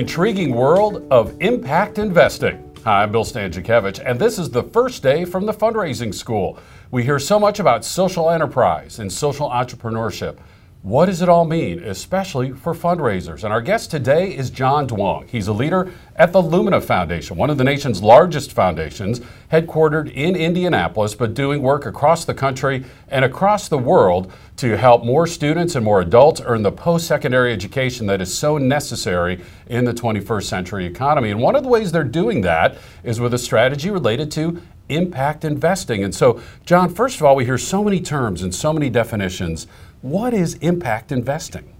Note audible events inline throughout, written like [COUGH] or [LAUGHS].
intriguing world of impact investing. Hi, I'm Bill Stanczykiewicz, and this is the first day from the fundraising school. We hear so much about social enterprise and social entrepreneurship. What does it all mean, especially for fundraisers? And our guest today is John Duong. He's a leader at the Lumina Foundation, one of the nation's largest foundations, headquartered in Indianapolis, but doing work across the country and across the world to help more students and more adults earn the post secondary education that is so necessary in the 21st century economy. And one of the ways they're doing that is with a strategy related to impact investing. And so, John, first of all, we hear so many terms and so many definitions. What is impact investing?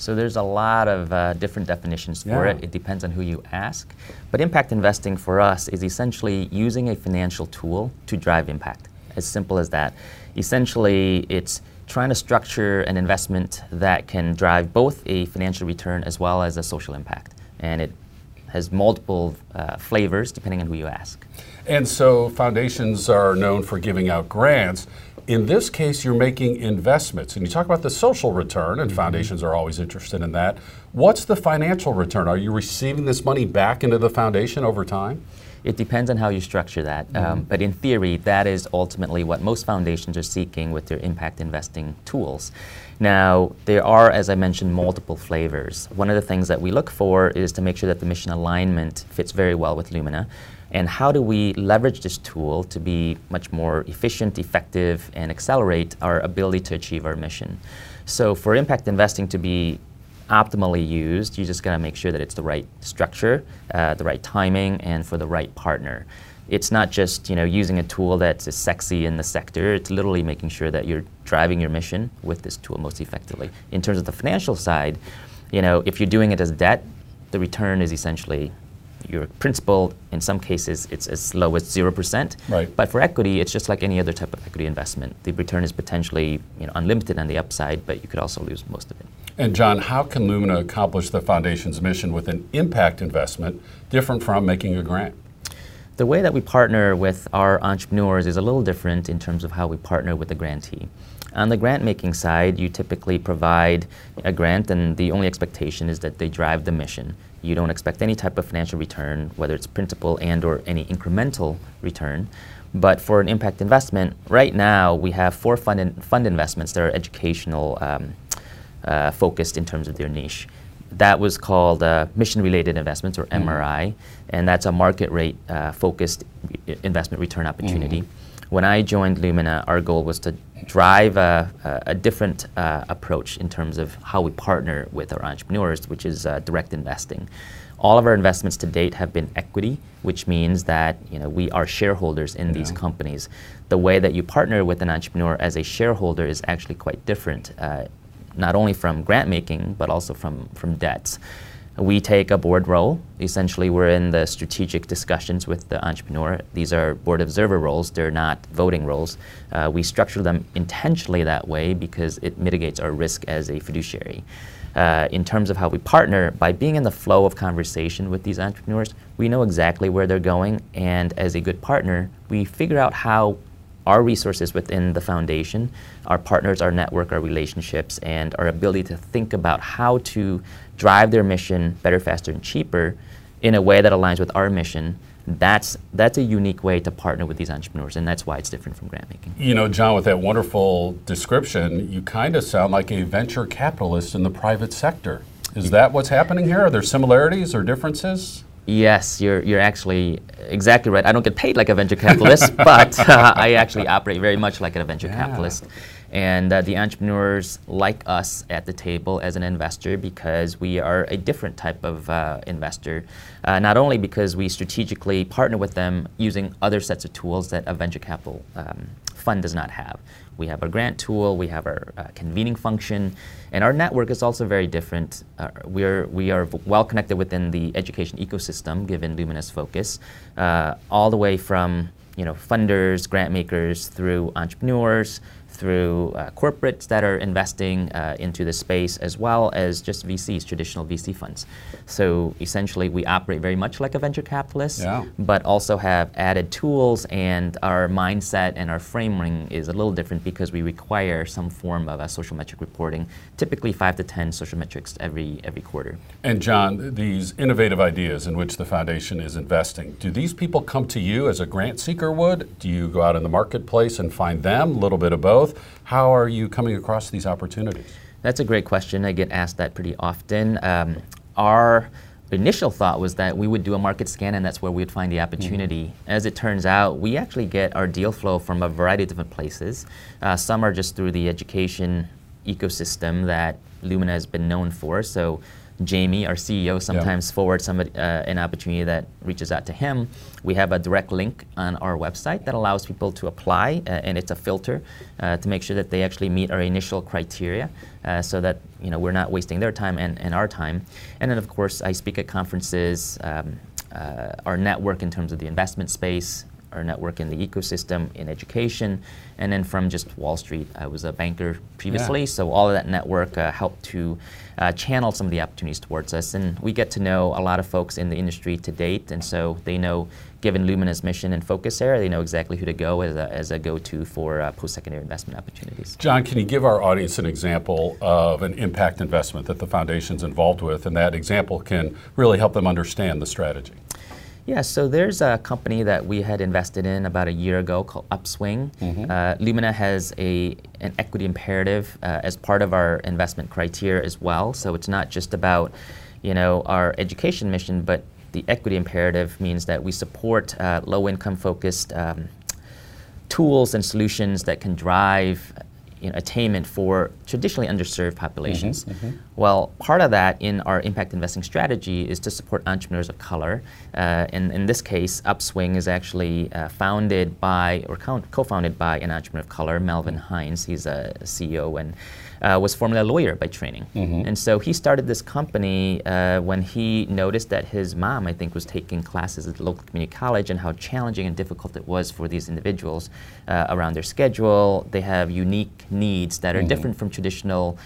So there's a lot of uh, different definitions for Yeah. it. It depends on who you ask. But impact investing for us is essentially using a financial tool to drive impact. As simple as that. Essentially, it's trying to structure an investment that can drive both a financial return as well as a social impact. And it has multiple uh, flavors depending on who you ask. And so foundations are known for giving out grants. In this case, you're making investments. And you talk about the social return, and foundations are always interested in that. What's the financial return? Are you receiving this money back into the foundation over time? It depends on how you structure that. Um, but in theory, that is ultimately what most foundations are seeking with their impact investing tools. Now, there are, as I mentioned, multiple flavors. One of the things that we look for is to make sure that the mission alignment fits very well with Lumina. And how do we leverage this tool to be much more efficient, effective, and accelerate our ability to achieve our mission? So, for impact investing to be optimally used, you just got to make sure that it's the right structure, uh, the right timing, and for the right partner. It's not just you know using a tool that's sexy in the sector. It's literally making sure that you're driving your mission with this tool most effectively. In terms of the financial side, you know if you're doing it as debt, the return is essentially your principal. In some cases, it's as low as zero percent. Right. But for equity, it's just like any other type of equity investment. The return is potentially you know unlimited on the upside, but you could also lose most of it. And John, how can Lumina accomplish the foundation's mission with an impact investment different from making a grant? The way that we partner with our entrepreneurs is a little different in terms of how we partner with the grantee. On the grant making side, you typically provide a grant, and the only expectation is that they drive the mission. You don't expect any type of financial return, whether it's principal and or any incremental return. But for an impact investment, right now we have four fund, in, fund investments that are educational um, uh, focused in terms of their niche. That was called uh, mission related investments or MRI, and that's a market rate uh, focused investment return opportunity. When I joined Lumina, our goal was to drive a, a, a different uh, approach in terms of how we partner with our entrepreneurs, which is uh, direct investing. All of our investments to date have been equity, which means that you know we are shareholders in these companies. The way that you partner with an entrepreneur as a shareholder is actually quite different, uh, not only from grant making but also from from debts. We take a board role. Essentially, we're in the strategic discussions with the entrepreneur. These are board observer roles, they're not voting roles. Uh, we structure them intentionally that way because it mitigates our risk as a fiduciary. Uh, in terms of how we partner, by being in the flow of conversation with these entrepreneurs, we know exactly where they're going, and as a good partner, we figure out how our resources within the foundation, our partners, our network, our relationships, and our ability to think about how to drive their mission better, faster, and cheaper in a way that aligns with our mission. That's, that's a unique way to partner with these entrepreneurs, and that's why it's different from grant making. You know, John, with that wonderful description, you kind of sound like a venture capitalist in the private sector. Is that what's happening here? Are there similarities or differences? Yes, you're, you're actually exactly right. I don't get paid like a venture capitalist, [LAUGHS] but uh, I actually operate very much like a venture Yeah. capitalist. And uh, the entrepreneurs like us at the table as an investor because we are a different type of uh, investor. Uh, not only because we strategically partner with them using other sets of tools that a venture capital um, fund does not have. We have our grant tool, we have our uh, convening function, and our network is also very different. Uh, we are v- well connected within the education ecosystem, given Lumina's focus, uh, all the way from you know, funders, grant makers, through entrepreneurs, through uh, corporates that are investing uh, into the space, as well as just VCs, traditional VC funds. So essentially, we operate very much like a venture capitalist, yeah. but also have added tools, and our mindset and our framing is a little different because we require some form of a social metric reporting, typically five to ten social metrics every every quarter. And John, these innovative ideas in which the foundation is investing, do these people come to you as a grant seeker would? Do you go out in the marketplace and find them? A little bit of both. How are you coming across these opportunities? That's a great question. I get asked that pretty often. Um, our initial thought was that we would do a market scan and that's where we would find the opportunity. Mm-hmm. As it turns out, we actually get our deal flow from a variety of different places. Uh, some are just through the education ecosystem that Lumina has been known for. So Jamie, our CEO, sometimes yeah. forwards somebody, uh, an opportunity that reaches out to him. We have a direct link on our website that allows people to apply, uh, and it's a filter uh, to make sure that they actually meet our initial criteria, uh, so that you know we're not wasting their time and, and our time. And then, of course, I speak at conferences. Um, uh, our network in terms of the investment space, our network in the ecosystem, in education, and then from just Wall Street. I was a banker previously, yeah. so all of that network uh, helped to uh, channel some of the opportunities towards us. And we get to know a lot of folks in the industry to date, and so they know, given Lumina's mission and focus area, they know exactly who to go as a, as a go-to for uh, post-secondary investment opportunities. John, can you give our audience an example of an impact investment that the foundation's involved with, and that example can really help them understand the strategy? Yeah, so there's a company that we had invested in about a year ago called Upswing. Mm-hmm. Uh, Lumina has a an equity imperative uh, as part of our investment criteria as well. So it's not just about, you know, our education mission, but the equity imperative means that we support uh, low income focused um, tools and solutions that can drive you know, attainment for traditionally underserved populations. Mm-hmm, mm-hmm. Well, part of that in our impact investing strategy is to support entrepreneurs of color. Uh, in, in this case, Upswing is actually uh, founded by or co founded by an entrepreneur of color, Melvin Hines. He's a CEO and uh, was formerly a lawyer by training. Mm-hmm. And so he started this company uh, when he noticed that his mom, I think, was taking classes at the local community college and how challenging and difficult it was for these individuals uh, around their schedule. They have unique needs that are mm-hmm. different from traditional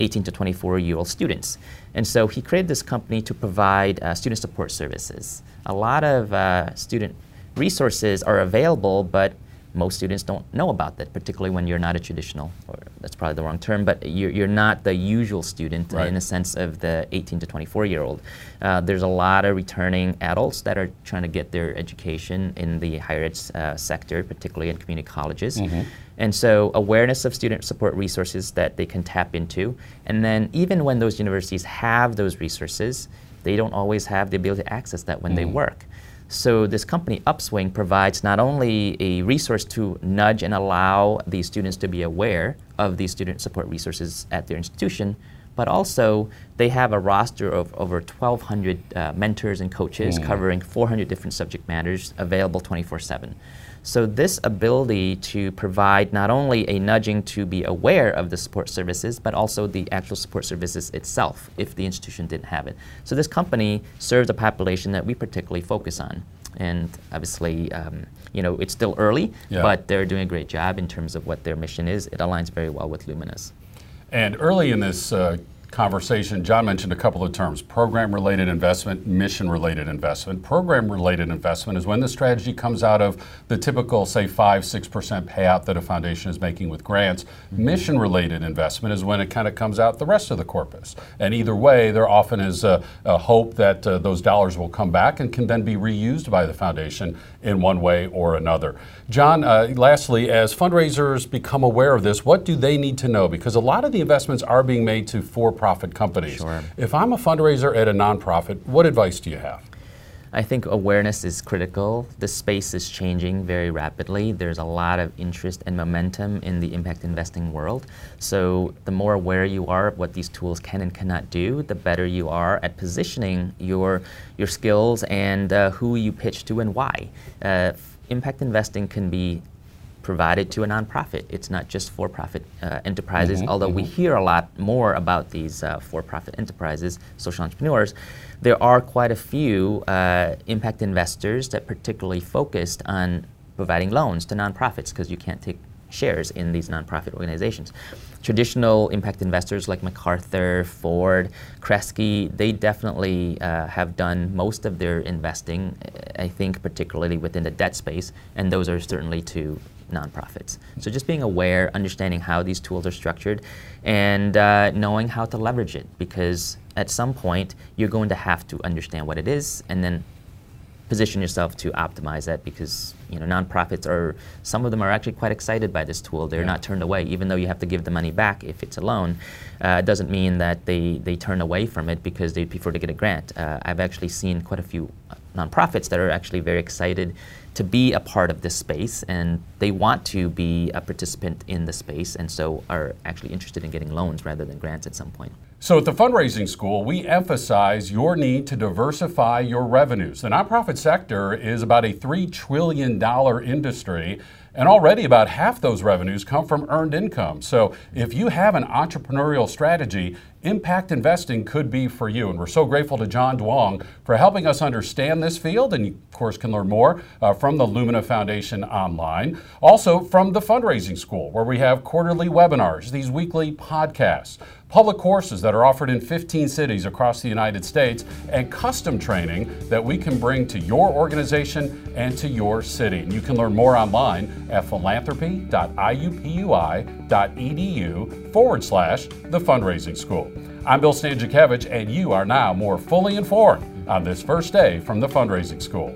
18 to 24 year old students. And so he created this company to provide uh, student support services. A lot of uh, student resources are available, but most students don't know about that, particularly when you're not a traditional, or that's probably the wrong term, but you're, you're not the usual student right. in the sense of the 18 to 24 year old. Uh, there's a lot of returning adults that are trying to get their education in the higher ed uh, sector, particularly in community colleges. Mm-hmm. And so, awareness of student support resources that they can tap into. And then, even when those universities have those resources, they don't always have the ability to access that when mm. they work. So this company, Upswing, provides not only a resource to nudge and allow these students to be aware of these student support resources at their institution, but also they have a roster of over 1,200 uh, mentors and coaches mm. covering 400 different subject matters available 24 7. So, this ability to provide not only a nudging to be aware of the support services, but also the actual support services itself if the institution didn't have it. So, this company serves a population that we particularly focus on. And obviously, um, you know, it's still early, yeah. but they're doing a great job in terms of what their mission is. It aligns very well with Lumina's. And early in this uh, conversation, John mentioned a couple of terms program related investment, mission related investment. Program related investment is when the strategy comes out of the typical, say, 5 6% payout that a foundation is making with grants. Mission related investment is when it kind of comes out the rest of the corpus. And either way, there often is a, a hope that uh, those dollars will come back and can then be reused by the foundation in one way or another. John, uh, lastly, as fundraisers become aware of this, what do they need to know? Because a lot of the investments are being made to for profit companies. Sure. If I'm a fundraiser at a nonprofit, what advice do you have? I think awareness is critical. The space is changing very rapidly. There's a lot of interest and momentum in the impact investing world. So, the more aware you are of what these tools can and cannot do, the better you are at positioning your, your skills and uh, who you pitch to and why. Uh, impact investing can be provided to a nonprofit. It's not just for profit uh, enterprises, mm-hmm, although mm-hmm. we hear a lot more about these uh, for profit enterprises, social entrepreneurs. There are quite a few uh, impact investors that particularly focused on providing loans to nonprofits because you can't take shares in these nonprofit organizations. Traditional impact investors like MacArthur, Ford, Kresge, they definitely uh, have done most of their investing, I think, particularly within the debt space, and those are certainly to nonprofits. So just being aware, understanding how these tools are structured, and uh, knowing how to leverage it, because at some point you're going to have to understand what it is, and then position yourself to optimize that because you know nonprofits are some of them are actually quite excited by this tool. They're yeah. not turned away, even though you have to give the money back if it's a loan. Uh, it doesn't mean that they they turn away from it because they prefer to get a grant. Uh, I've actually seen quite a few nonprofits that are actually very excited to be a part of this space and they want to be a participant in the space and so are actually interested in getting loans rather than grants at some point. So, at the fundraising school, we emphasize your need to diversify your revenues. The nonprofit sector is about a $3 trillion industry, and already about half those revenues come from earned income. So, if you have an entrepreneurial strategy, impact investing could be for you. And we're so grateful to John Duong for helping us understand this field. And you, of course, can learn more uh, from the Lumina Foundation online. Also, from the fundraising school, where we have quarterly webinars, these weekly podcasts public courses that are offered in 15 cities across the United States, and custom training that we can bring to your organization and to your city. And you can learn more online at philanthropy.iupui.edu forward slash the fundraising school. I'm Bill Stanczykiewicz, and you are now more fully informed on this first day from the fundraising school.